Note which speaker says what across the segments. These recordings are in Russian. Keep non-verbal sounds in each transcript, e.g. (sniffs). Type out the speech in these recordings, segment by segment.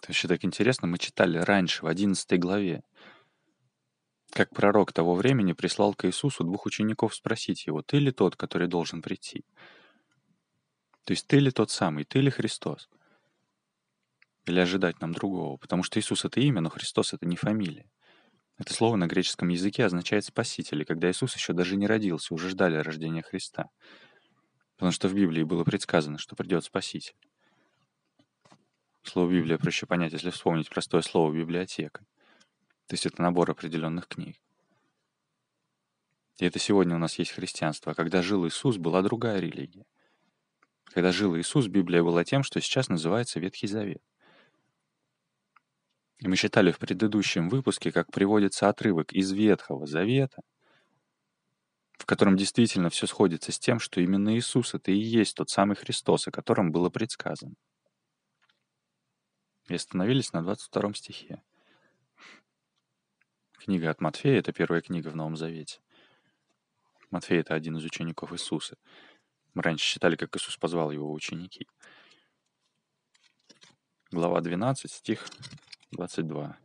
Speaker 1: Это вообще так интересно, мы читали раньше, в 11 главе, как пророк того времени прислал к Иисусу двух учеников спросить его, ты ли тот, который должен прийти? То есть ты ли тот самый, ты ли Христос? Или ожидать нам другого? Потому что Иисус — это имя, но Христос — это не фамилия. Это слово на греческом языке означает «спаситель», и когда Иисус еще даже не родился, уже ждали рождения Христа. Потому что в Библии было предсказано, что придет Спаситель. Слово Библия проще понять, если вспомнить простое слово «библиотека». То есть это набор определенных книг. И это сегодня у нас есть христианство. А когда жил Иисус, была другая религия. Когда жил Иисус, Библия была тем, что сейчас называется Ветхий Завет. И мы читали в предыдущем выпуске, как приводится отрывок из Ветхого Завета, в котором действительно все сходится с тем, что именно Иисус — это и есть тот самый Христос, о котором было предсказано. И остановились на 22 стихе. Книга от Матфея — это первая книга в Новом Завете. Матфей — это один из учеников Иисуса. Мы раньше считали, как Иисус позвал его ученики. Глава 12, стих 22.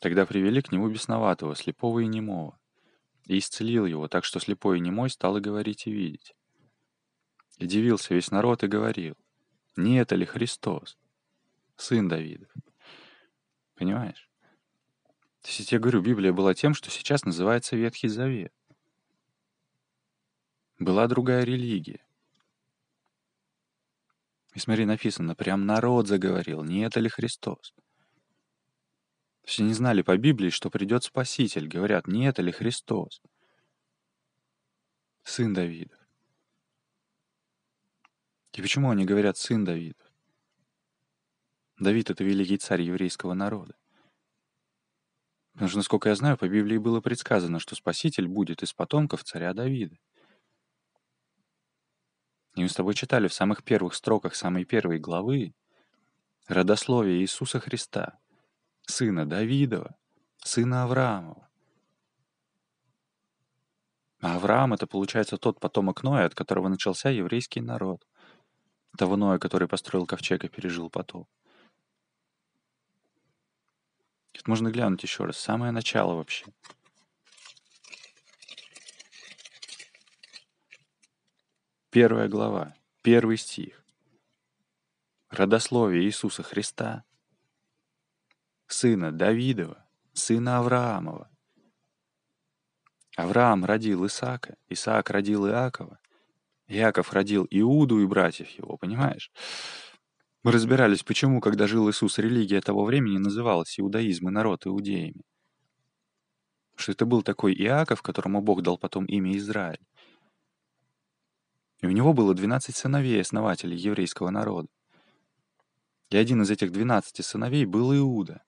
Speaker 1: Тогда привели к нему бесноватого, слепого и немого, и исцелил его, так что слепой и немой стал и говорить и видеть. И дивился весь народ и говорил, не это ли Христос, сын Давидов? Понимаешь? То есть я говорю, Библия была тем, что сейчас называется Ветхий Завет. Была другая религия. И смотри, написано, прям народ заговорил, не это ли Христос? Все не знали по Библии, что придет Спаситель. Говорят, не это ли Христос? Сын Давида. И почему они говорят «сын Давида»? Давид — это великий царь еврейского народа. Потому что, насколько я знаю, по Библии было предсказано, что Спаситель будет из потомков царя Давида. И мы с тобой читали в самых первых строках самой первой главы родословие Иисуса Христа, сына Давидова, сына Авраамова. А Авраам — это, получается, тот потомок Ноя, от которого начался еврейский народ. Того Ноя, который построил ковчег и пережил потоп. Тут можно глянуть еще раз. Самое начало вообще. Первая глава, первый стих. Родословие Иисуса Христа, сына Давидова, сына Авраамова. Авраам родил Исаака, Исаак родил Иакова, Иаков родил Иуду и братьев его, понимаешь? Мы разбирались, почему, когда жил Иисус, религия того времени называлась иудаизм и народ иудеями. Что это был такой Иаков, которому Бог дал потом имя Израиль. И у него было 12 сыновей, основателей еврейского народа. И один из этих 12 сыновей был Иуда.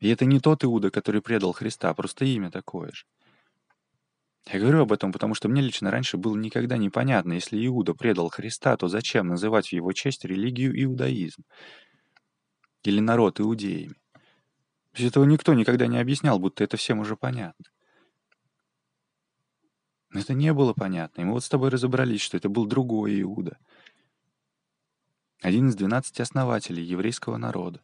Speaker 1: И это не тот Иуда, который предал Христа, просто имя такое же. Я говорю об этом, потому что мне лично раньше было никогда непонятно, если Иуда предал Христа, то зачем называть в его честь религию иудаизм? Или народ иудеями? Есть этого никто никогда не объяснял, будто это всем уже понятно. Но это не было понятно. И мы вот с тобой разобрались, что это был другой Иуда. Один из двенадцати основателей еврейского народа.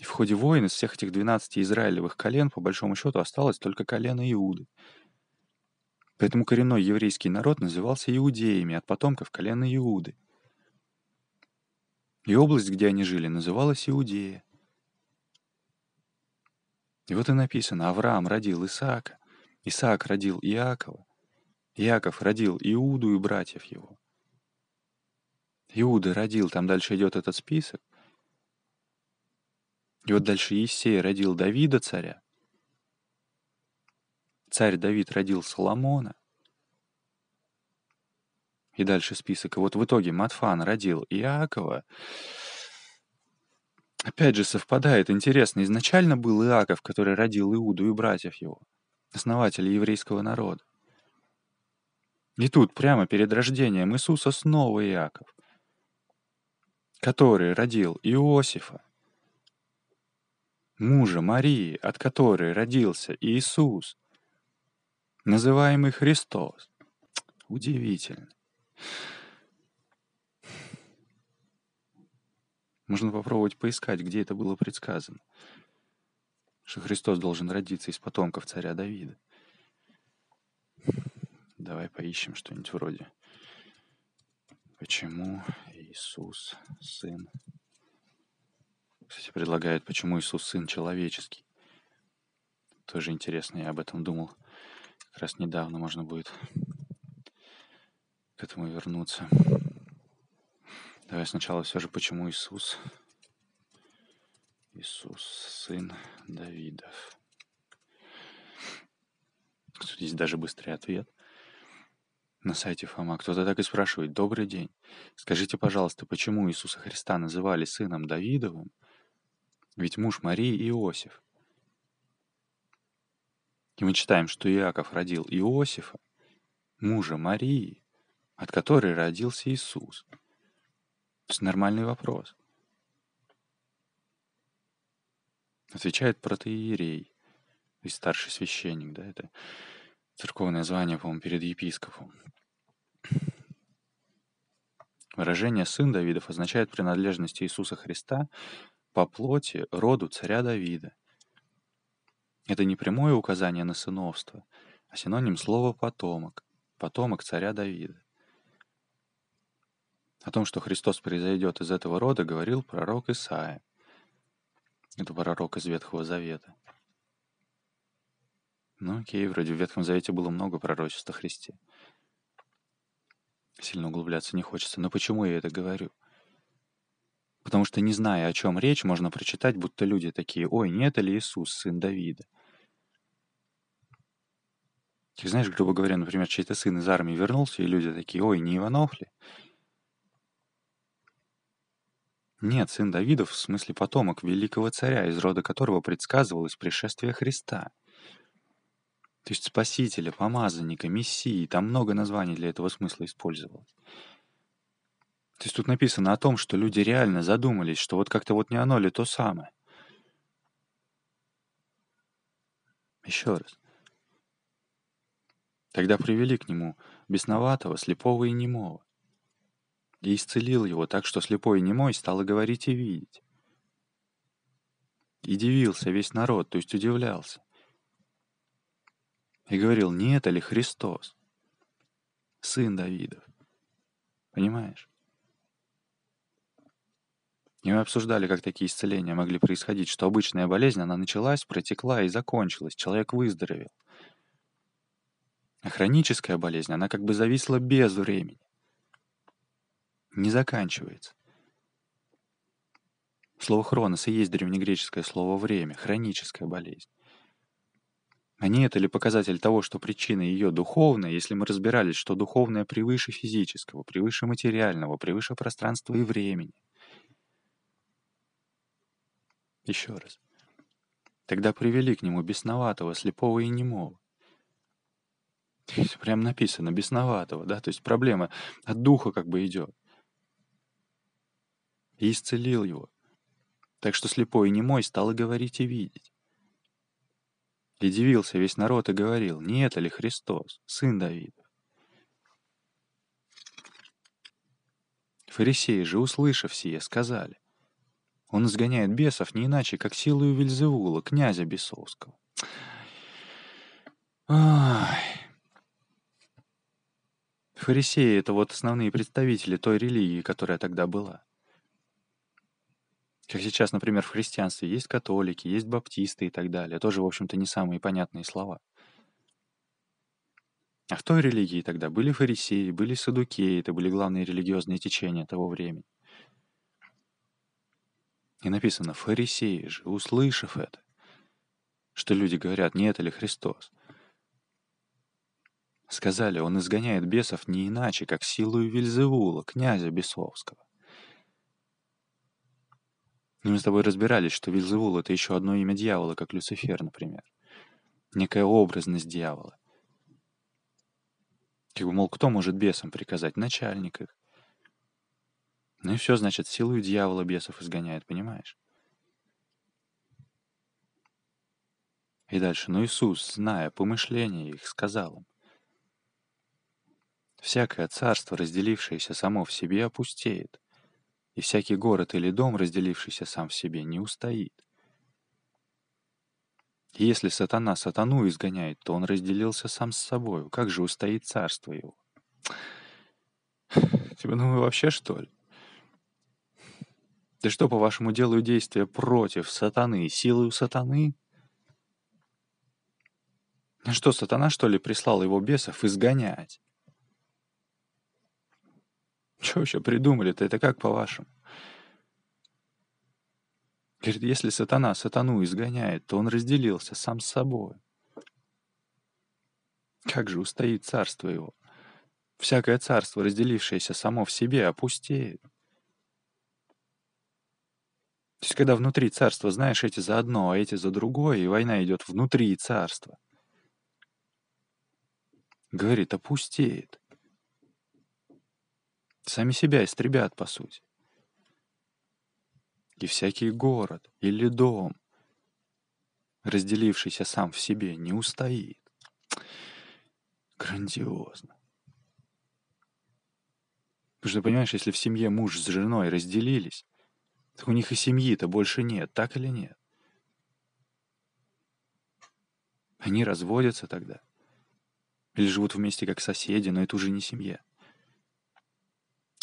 Speaker 1: И в ходе войн из всех этих 12 израилевых колен, по большому счету, осталось только колено Иуды. Поэтому коренной еврейский народ назывался иудеями от потомков колена Иуды. И область, где они жили, называлась Иудея. И вот и написано, Авраам родил Исаака, Исаак родил Иакова, Иаков родил Иуду и братьев его. Иуда родил, там дальше идет этот список. И вот дальше Есей родил Давида царя. Царь Давид родил Соломона. И дальше список. И вот в итоге Матфан родил Иакова, Опять же, совпадает. Интересно, изначально был Иаков, который родил Иуду и братьев его, основателей еврейского народа. И тут, прямо перед рождением Иисуса, снова Иаков, который родил Иосифа, мужа Марии, от которой родился Иисус, называемый Христос. Удивительно. Можно попробовать поискать, где это было предсказано, что Христос должен родиться из потомков царя Давида. Давай поищем что-нибудь вроде «Почему Иисус, сын кстати, предлагают, почему Иисус сын человеческий. Тоже интересно, я об этом думал. Как раз недавно можно будет к этому вернуться. Давай сначала все же, почему Иисус? Иисус, сын Давидов. Здесь даже быстрый ответ. На сайте Фома кто-то так и спрашивает. Добрый день. Скажите, пожалуйста, почему Иисуса Христа называли сыном Давидовым? Ведь муж Марии Иосиф. И мы читаем, что Иаков родил Иосифа, мужа Марии, от которой родился Иисус. Это нормальный вопрос. Отвечает протеерей, есть старший священник, да, это церковное звание, по-моему, перед епископом. Выражение «сын Давидов» означает принадлежность Иисуса Христа по плоти роду царя Давида. Это не прямое указание на сыновство, а синоним слова «потомок», потомок царя Давида. О том, что Христос произойдет из этого рода, говорил пророк Исаия. Это пророк из Ветхого Завета. Ну окей, вроде в Ветхом Завете было много пророчеств о Христе. Сильно углубляться не хочется. Но почему я это говорю? Потому что, не зная, о чем речь, можно прочитать, будто люди такие, ой, не это ли Иисус, сын Давида? Ты знаешь, грубо говоря, например, чей-то сын из армии вернулся, и люди такие, ой, не Иванов ли? Нет, сын Давидов в смысле потомок великого царя, из рода которого предсказывалось пришествие Христа. То есть спасителя, помазанника, мессии. Там много названий для этого смысла использовалось. То есть тут написано о том, что люди реально задумались, что вот как-то вот не оно ли то самое. Еще раз. Тогда привели к нему бесноватого, слепого и немого и исцелил его так, что слепой и немой стало говорить и видеть. И дивился весь народ, то есть удивлялся. И говорил, не это ли Христос, сын Давидов? Понимаешь? И мы обсуждали, как такие исцеления могли происходить, что обычная болезнь, она началась, протекла и закончилась, человек выздоровел. А хроническая болезнь, она как бы зависла без времени не заканчивается. Слово «хронос» и есть древнегреческое слово «время», хроническая болезнь. А не это ли показатель того, что причина ее духовная, если мы разбирались, что духовное превыше физического, превыше материального, превыше пространства и времени? Еще раз. Тогда привели к нему бесноватого, слепого и немого. Прям написано, бесноватого, да, то есть проблема от духа как бы идет и исцелил его. Так что слепой и немой стал говорить и видеть. И дивился весь народ и говорил, не это ли Христос, сын Давида? Фарисеи же, услышав сие, сказали, он изгоняет бесов не иначе, как силою Вильзевула, князя бесовского. Ай. Фарисеи — это вот основные представители той религии, которая тогда была. Как сейчас, например, в христианстве есть католики, есть баптисты и так далее. Тоже, в общем-то, не самые понятные слова. А в той религии тогда были фарисеи, были садукеи, это были главные религиозные течения того времени. И написано, фарисеи же, услышав это, что люди говорят, не это ли Христос, сказали, он изгоняет бесов не иначе, как силою Вильзевула, князя бесовского. Но мы с тобой разбирались, что Вильзевул — это еще одно имя дьявола, как Люцифер, например. Некая образность дьявола. Как бы, мол, кто может бесам приказать? Начальник их. Ну и все, значит, силу дьявола бесов изгоняет, понимаешь? И дальше, но Иисус, зная помышления их, сказал им, «Всякое царство, разделившееся само в себе, опустеет, и всякий город или дом, разделившийся сам в себе, не устоит. Если сатана сатану изгоняет, то он разделился сам с собою. Как же устоит царство его? Типа, ну вы вообще что ли? Да что, по-вашему, делаю действия против сатаны, силою сатаны? Что, сатана, что ли, прислал его бесов изгонять? Что вообще придумали-то? Это как по-вашему? Говорит, если сатана сатану изгоняет, то он разделился сам с собой. Как же устоит царство его? Всякое царство, разделившееся само в себе, опустеет. То есть, когда внутри царства, знаешь, эти за одно, а эти за другое, и война идет внутри царства. Говорит, опустеет. Сами себя истребят, по сути. И всякий город или дом, разделившийся сам в себе, не устоит. Грандиозно. Потому что, понимаешь, если в семье муж с женой разделились, так у них и семьи-то больше нет, так или нет? Они разводятся тогда. Или живут вместе как соседи, но это уже не семья.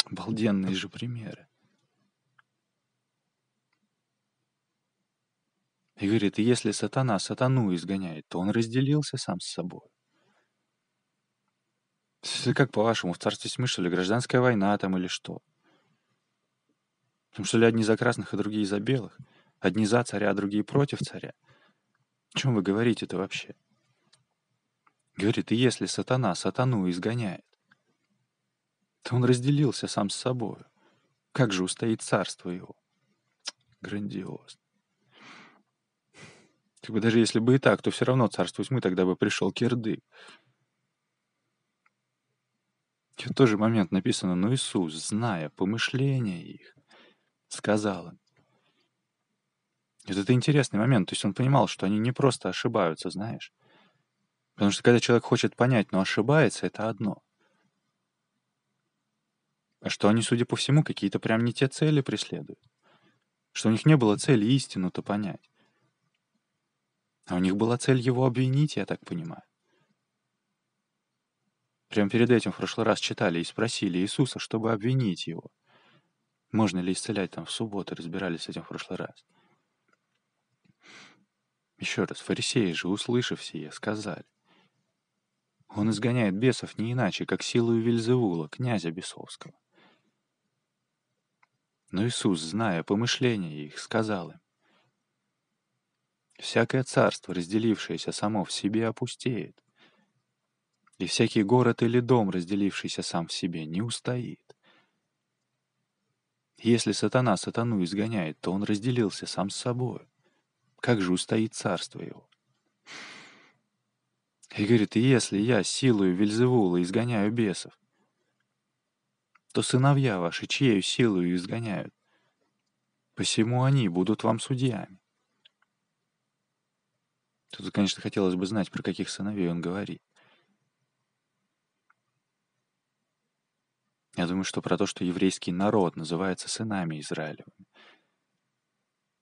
Speaker 1: Обалденные же примеры. И говорит, если сатана сатану изгоняет, то он разделился сам с собой. Как по-вашему, в царстве что ли, гражданская война там или что? Потому что ли одни за красных, а другие за белых? Одни за царя, а другие против царя? О чем вы говорите-то вообще? Говорит, и если сатана сатану изгоняет, то он разделился сам с собой. Как же устоит царство его? Грандиозно. Как бы даже если бы и так, то все равно царство тьмы тогда бы пришел кирдык. В тот же момент написано, но Иисус, зная помышления их, сказал им. Вот это интересный момент. То есть он понимал, что они не просто ошибаются, знаешь. Потому что когда человек хочет понять, но ошибается, это одно. А что они, судя по всему, какие-то прям не те цели преследуют. Что у них не было цели истину-то понять. А у них была цель его обвинить, я так понимаю. Прямо перед этим в прошлый раз читали и спросили Иисуса, чтобы обвинить его. Можно ли исцелять там в субботу, разбирались с этим в прошлый раз. Еще раз, фарисеи же, услышав сие, сказали. Он изгоняет бесов не иначе, как силою Вильзевула, князя бесовского. Но Иисус, зная помышления их, сказал им, «Всякое царство, разделившееся само в себе, опустеет, и всякий город или дом, разделившийся сам в себе, не устоит. Если сатана сатану изгоняет, то он разделился сам с собой. Как же устоит царство его? И говорит, если я силою Вельзевула изгоняю бесов, то сыновья ваши чьею силою изгоняют? Посему они будут вам судьями. Тут, конечно, хотелось бы знать, про каких сыновей он говорит. Я думаю, что про то, что еврейский народ называется сынами Израилевыми.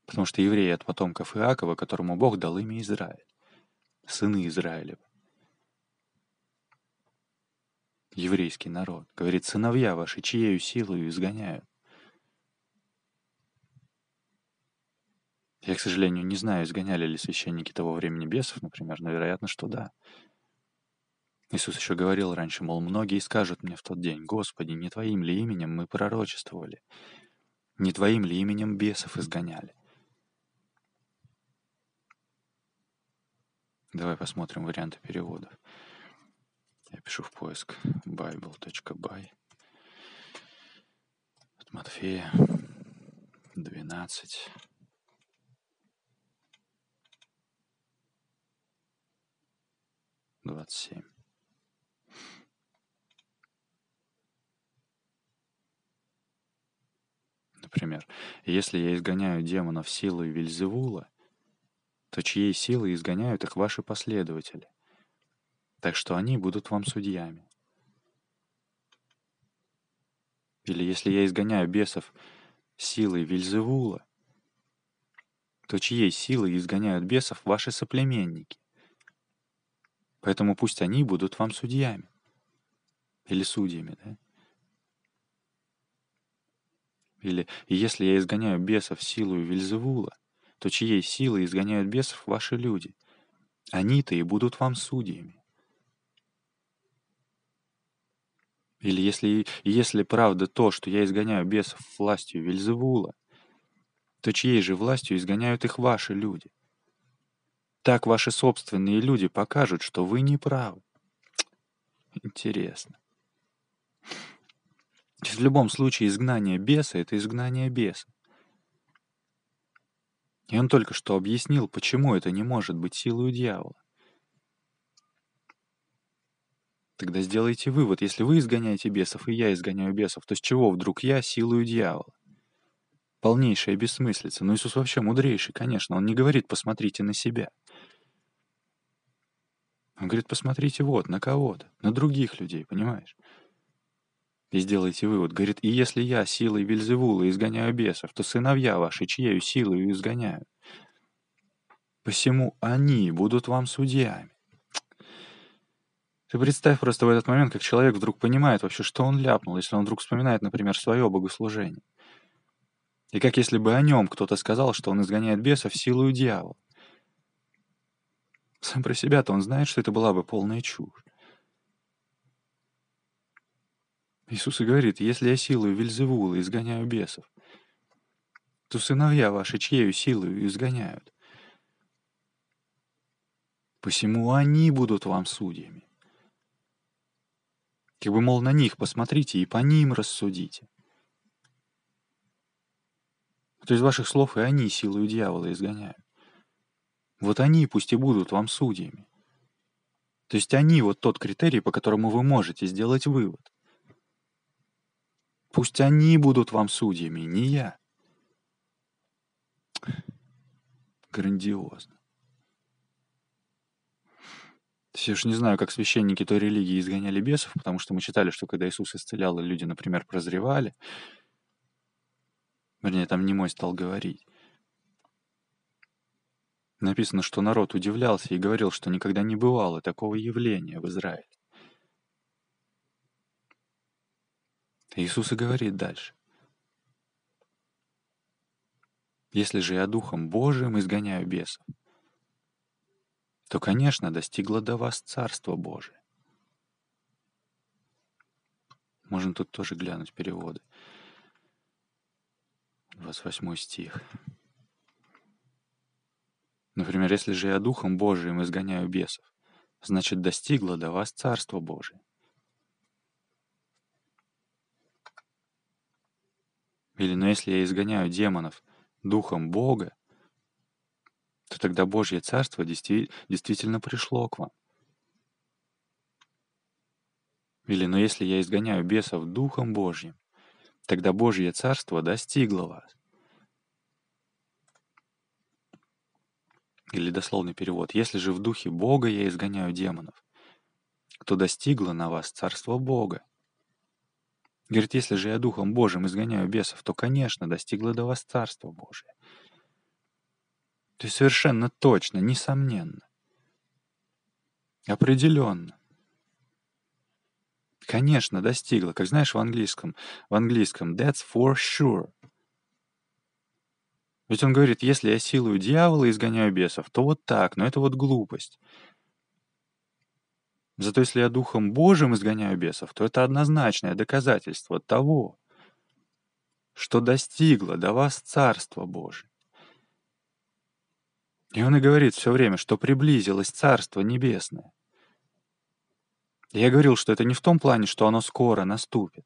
Speaker 1: Потому что евреи от потомков Иакова, которому Бог дал имя Израиль. Сыны Израилевы. Еврейский народ. Говорит, сыновья ваши, чьею силою изгоняют. Я, к сожалению, не знаю, изгоняли ли священники того времени бесов, например, но вероятно, что да. Иисус еще говорил раньше, мол, многие скажут мне в тот день, «Господи, не Твоим ли именем мы пророчествовали? Не Твоим ли именем бесов изгоняли?» Давай посмотрим варианты переводов. Я пишу в поиск bible.by от Матфея 12. Двадцать семь. Например, если я изгоняю демонов силой Вильзевула, то чьей силой изгоняют их ваши последователи? Так что они будут вам судьями. Или если я изгоняю бесов силой Вильзевула, то чьей силой изгоняют бесов ваши соплеменники? Поэтому пусть они будут вам судьями. Или судьями, да? Или если я изгоняю бесов силою Вильзевула, то чьей силой изгоняют бесов ваши люди? Они-то и будут вам судьями. Или если, если правда то, что я изгоняю бесов властью Вильзевула, то чьей же властью изгоняют их ваши люди? Так ваши собственные люди покажут, что вы не правы. Интересно. В любом случае изгнание беса — это изгнание беса. И он только что объяснил, почему это не может быть силой дьявола. Тогда сделайте вывод, если вы изгоняете бесов, и я изгоняю бесов, то с чего вдруг я силою дьявола? Полнейшая бессмыслица. Но Иисус вообще мудрейший, конечно. Он не говорит «посмотрите на себя». Он говорит «посмотрите вот, на кого-то, на других людей, понимаешь?» И сделайте вывод. Говорит, и если я силой Вильзевула изгоняю бесов, то сыновья ваши чьею силою изгоняют? Посему они будут вам судьями. Ты представь просто в этот момент, как человек вдруг понимает вообще, что он ляпнул, если он вдруг вспоминает, например, свое богослужение. И как если бы о нем кто-то сказал, что он изгоняет бесов силою дьявола. Сам про себя-то он знает, что это была бы полная чушь. Иисус и говорит, если я силою Вильзевула изгоняю бесов, то сыновья ваши чьею силою изгоняют? Посему они будут вам судьями. Как бы, мол, на них посмотрите и по ним рассудите. То есть ваших слов и они силою дьявола изгоняют. Вот они пусть и будут вам судьями. То есть они вот тот критерий, по которому вы можете сделать вывод. Пусть они будут вам судьями, не я. Грандиозно. Я уж не знаю, как священники той религии изгоняли бесов, потому что мы читали, что когда Иисус исцелял, люди, например, прозревали. Вернее, там не мой стал говорить. Написано, что народ удивлялся и говорил, что никогда не бывало такого явления в Израиле. Иисус и говорит дальше. Если же я Духом Божиим изгоняю бесов, то, конечно, достигло до вас Царство Божие. Можно тут тоже глянуть переводы. 28 стих. Например, если же я Духом Божиим изгоняю бесов, значит, достигло до вас Царство Божие. Или, но если я изгоняю демонов духом Бога, то тогда Божье Царство действительно пришло к вам. Или, но если я изгоняю бесов Духом Божьим, тогда Божье Царство достигло вас. Или дословный перевод. Если же в Духе Бога я изгоняю демонов, то достигло на вас Царство Бога. Говорит, если же я Духом Божьим изгоняю бесов, то, конечно, достигло до вас Царство Божие. То есть совершенно точно, несомненно. Определенно. Конечно, достигло. Как знаешь в английском, в английском that's for sure. Ведь он говорит, если я силою дьявола изгоняю бесов, то вот так, но это вот глупость. Зато если я Духом Божьим изгоняю бесов, то это однозначное доказательство того, что достигло до вас Царство Божие. И он и говорит все время, что приблизилось Царство Небесное. Я говорил, что это не в том плане, что оно скоро наступит,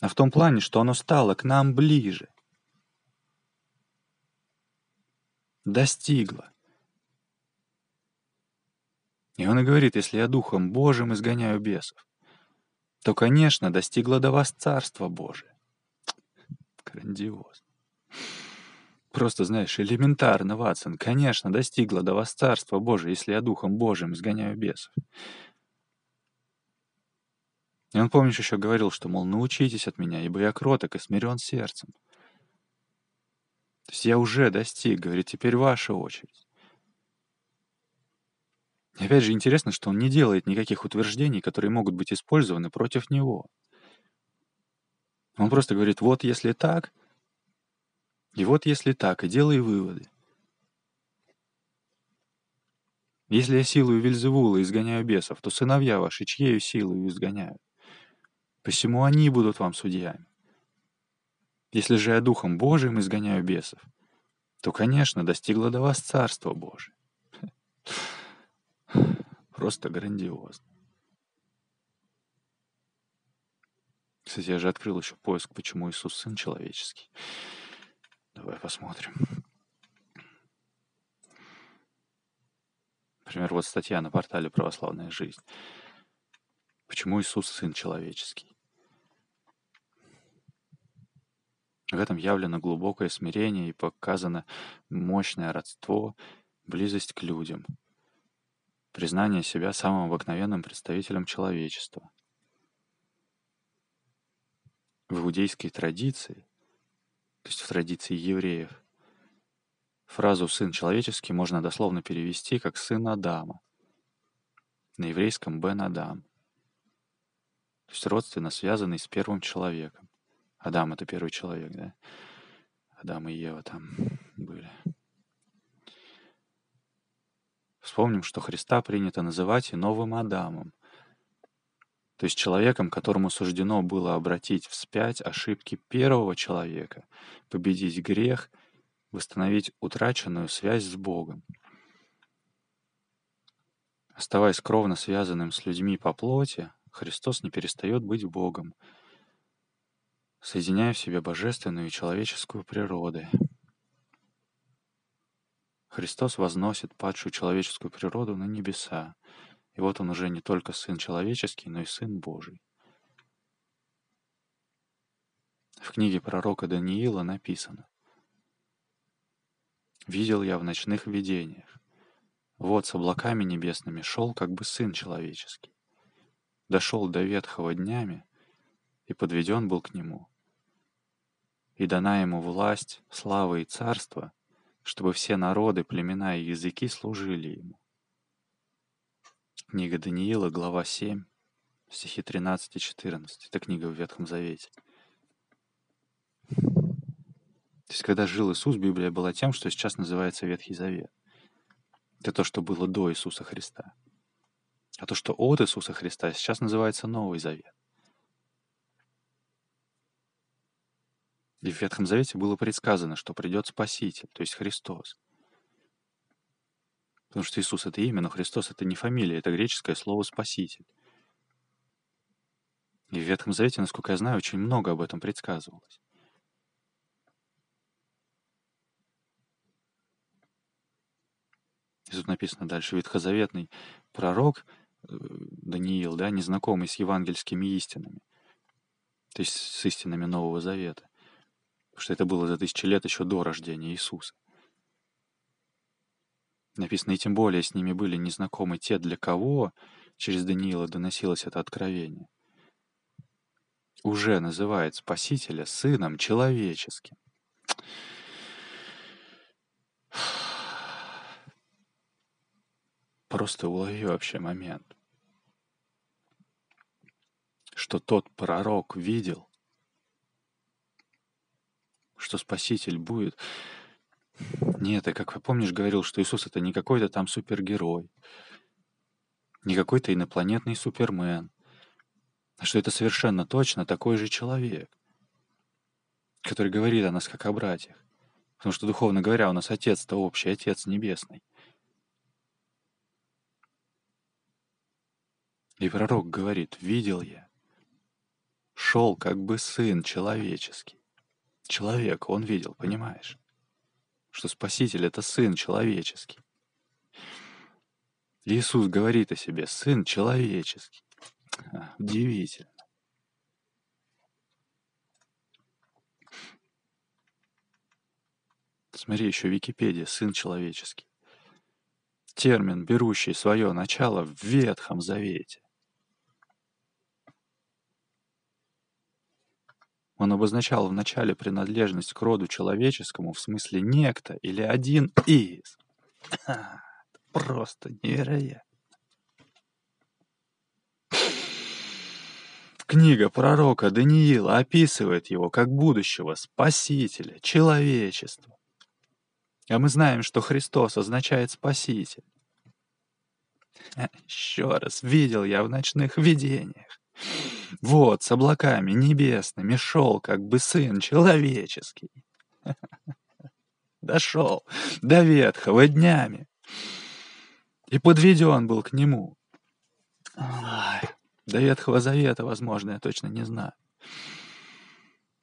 Speaker 1: а в том плане, что оно стало к нам ближе. Достигло. И он и говорит, если я Духом Божьим изгоняю бесов, то, конечно, достигло до вас Царство Божие. Грандиозно. Просто, знаешь, элементарно, Ватсон, конечно, достигло до вас Царство Божие, если я Духом Божьим изгоняю бесов. И он, помнишь, еще говорил, что, мол, научитесь от меня, ибо я кроток и смирен сердцем. То есть я уже достиг, говорит, теперь ваша очередь. И опять же интересно, что он не делает никаких утверждений, которые могут быть использованы против него. Он просто говорит, вот если так, и вот если так, и делай выводы. Если я силою Вильзевула изгоняю бесов, то сыновья ваши чьею силою изгоняют? Посему они будут вам судьями. Если же я Духом Божиим изгоняю бесов, то, конечно, достигло до вас Царство Божие. (laughs) Просто грандиозно. Кстати, я же открыл еще поиск, почему Иисус Сын Человеческий. Давай посмотрим. Например, вот статья на портале «Православная жизнь». Почему Иисус Сын Человеческий? В этом явлено глубокое смирение и показано мощное родство, близость к людям, признание себя самым обыкновенным представителем человечества. В иудейской традиции, то есть в традиции евреев, фразу «сын человеческий» можно дословно перевести как «сын Адама». На еврейском «бен Адам». То есть родственно связанный с первым человеком. Адам — это первый человек, да? Адам и Ева там были. Вспомним, что Христа принято называть и новым Адамом, то есть человеком, которому суждено было обратить вспять ошибки первого человека, победить грех, восстановить утраченную связь с Богом. Оставаясь кровно связанным с людьми по плоти, Христос не перестает быть Богом — соединяя в себе божественную и человеческую природы. Христос возносит падшую человеческую природу на небеса, и вот он уже не только Сын человеческий, но и Сын Божий. В книге пророка Даниила написано «Видел я в ночных видениях, вот с облаками небесными шел как бы Сын человеческий, дошел до ветхого днями и подведен был к нему, и дана ему власть, слава и царство, чтобы все народы, племена и языки служили ему. Книга Даниила, глава 7, стихи 13 и 14. Это книга в Ветхом Завете. То есть, когда жил Иисус, Библия была тем, что сейчас называется Ветхий Завет. Это то, что было до Иисуса Христа. А то, что от Иисуса Христа, сейчас называется Новый Завет. И в Ветхом Завете было предсказано, что придет Спаситель, то есть Христос. Потому что Иисус — это имя, но Христос — это не фамилия, это греческое слово «спаситель». И в Ветхом Завете, насколько я знаю, очень много об этом предсказывалось. И тут написано дальше, ветхозаветный пророк э, Даниил, да, незнакомый с евангельскими истинами, то есть с истинами Нового Завета, Потому что это было за тысячи лет еще до рождения Иисуса. Написано, и тем более с ними были незнакомы те, для кого через Даниила доносилось это откровение. Уже называет Спасителя Сыном Человеческим. Просто улови вообще момент, что тот пророк видел, что Спаситель будет. Нет, и как помнишь, говорил, что Иисус это не какой-то там супергерой, не какой-то инопланетный супермен, а что это совершенно точно такой же человек, который говорит о нас как о братьях. Потому что, духовно говоря, у нас Отец-то общий, Отец Небесный. И пророк говорит, видел я, шел как бы сын человеческий человека он видел, понимаешь? Что Спаситель — это Сын человеческий. Иисус говорит о себе «Сын человеческий». А, удивительно. Смотри, еще Википедия «Сын человеческий». Термин, берущий свое начало в Ветхом Завете. Он обозначал вначале принадлежность к роду человеческому в смысле некто или один из. (sniffs) Просто невероятно. (sniffs) Книга пророка Даниила описывает его как будущего спасителя человечества. А мы знаем, что Христос означает спаситель. (sniffs) Еще раз видел я в ночных видениях. Вот, с облаками небесными шел, как бы сын человеческий. Дошел до ветхого днями. И подведен был к нему. Ай, до Ветхого Завета, возможно, я точно не знаю.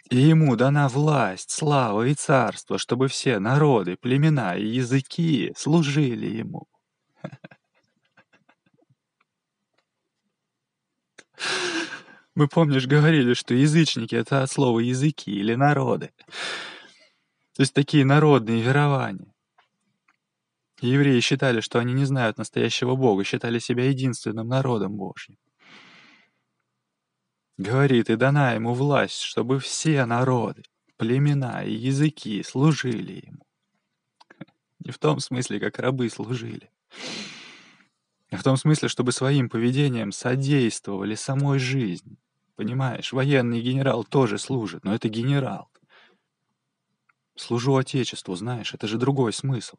Speaker 1: И ему дана власть, слава и царство, чтобы все народы, племена и языки служили ему. Мы, помнишь, говорили, что язычники — это от слова языки или народы. То есть такие народные верования. евреи считали, что они не знают настоящего Бога, считали себя единственным народом Божьим. Говорит, и дана ему власть, чтобы все народы, племена и языки служили ему. Не в том смысле, как рабы служили, а в том смысле, чтобы своим поведением содействовали самой жизни. Понимаешь, военный генерал тоже служит, но это генерал. Служу Отечеству, знаешь, это же другой смысл.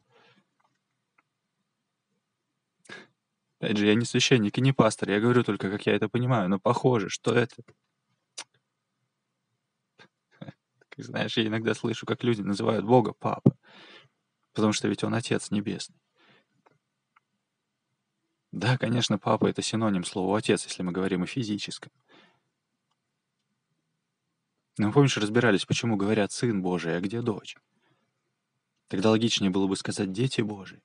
Speaker 1: Опять же, я не священник и не пастор, я говорю только, как я это понимаю, но похоже, что это... Как знаешь, я иногда слышу, как люди называют Бога Папа, потому что ведь Он Отец Небесный. Да, конечно, Папа — это синоним слова Отец, если мы говорим о физическом. Но помнишь, разбирались, почему говорят «сын Божий», а где дочь? Тогда логичнее было бы сказать «дети Божии».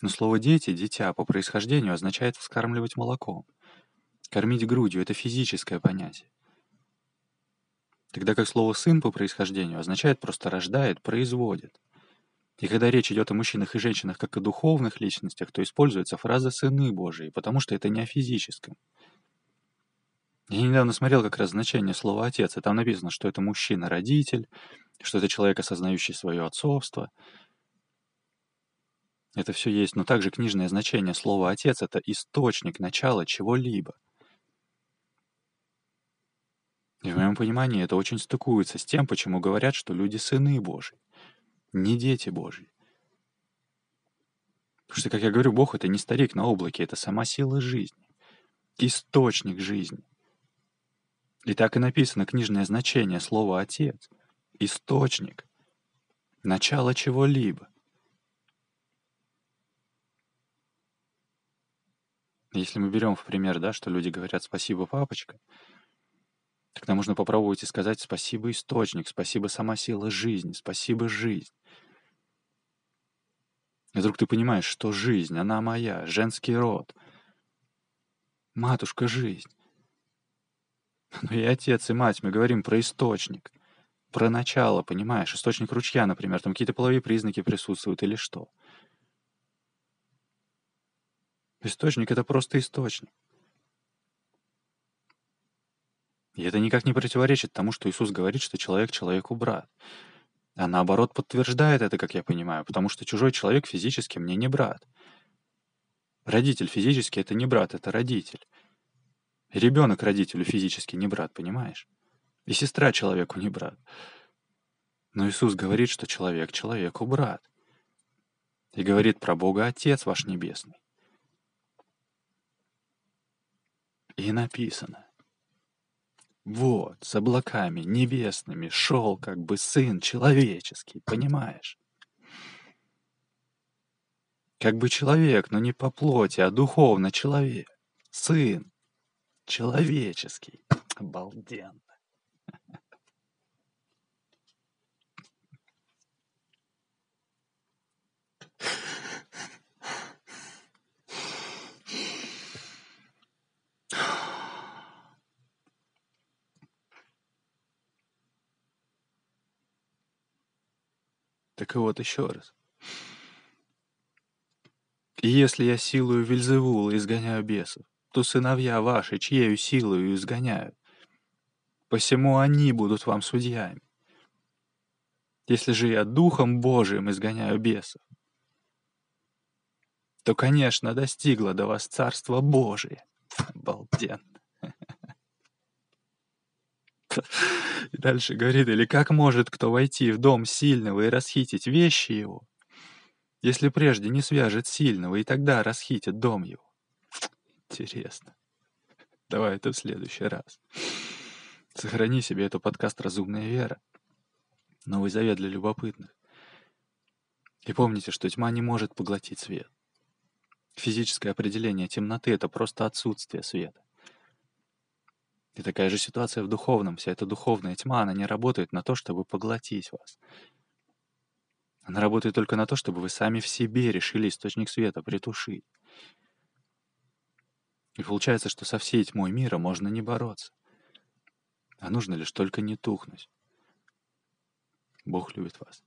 Speaker 1: Но слово «дети», «дитя» по происхождению означает вскармливать молоком. Кормить грудью — это физическое понятие. Тогда как слово «сын» по происхождению означает просто рождает, производит. И когда речь идет о мужчинах и женщинах как о духовных личностях, то используется фраза «сыны Божии», потому что это не о физическом. Я недавно смотрел как раз значение слова «отец», и там написано, что это мужчина-родитель, что это человек, осознающий свое отцовство. Это все есть, но также книжное значение слова «отец» — это источник, начало чего-либо. И в моем понимании это очень стыкуется с тем, почему говорят, что люди сыны Божьи, не дети Божьи. Потому что, как я говорю, Бог — это не старик на облаке, это сама сила жизни, источник жизни. И так и написано книжное значение слова «отец». Источник. Начало чего-либо. Если мы берем в пример, да, что люди говорят «спасибо, папочка», тогда можно попробовать и сказать «спасибо, источник», «спасибо, сама сила жизни», «спасибо, жизнь». И вдруг ты понимаешь, что жизнь, она моя, женский род. Матушка жизнь. Ну и отец, и мать, мы говорим про источник, про начало, понимаешь? Источник ручья, например, там какие-то половые признаки присутствуют или что. Источник — это просто источник. И это никак не противоречит тому, что Иисус говорит, что человек человеку брат. А наоборот подтверждает это, как я понимаю, потому что чужой человек физически мне не брат. Родитель физически — это не брат, это родитель. Ребенок родителю физически не брат, понимаешь? И сестра человеку не брат. Но Иисус говорит, что человек человеку брат. И говорит про Бога Отец ваш Небесный. И написано. Вот, с облаками небесными шел как бы Сын человеческий, понимаешь? Как бы человек, но не по плоти, а духовно человек. Сын человеческий. Обалденно. Так и вот еще раз. И если я силою Вильзевула изгоняю бесов, то сыновья ваши чьею силою изгоняют? посему они будут вам судьями. Если же я Духом Божиим изгоняю бесов, то, конечно, достигло до вас Царство Божие. (laughs) Обалденно. И дальше говорит, или как может кто войти в дом сильного и расхитить вещи его, если прежде не свяжет сильного, и тогда расхитит дом его? Интересно. Давай это в следующий раз. Сохрани себе эту подкаст «Разумная вера». Новый завет для любопытных. И помните, что тьма не может поглотить свет. Физическое определение темноты — это просто отсутствие света. И такая же ситуация в духовном. Вся эта духовная тьма, она не работает на то, чтобы поглотить вас. Она работает только на то, чтобы вы сами в себе решили источник света притушить. И получается, что со всей тьмой мира можно не бороться. А нужно лишь только не тухнуть. Бог любит вас.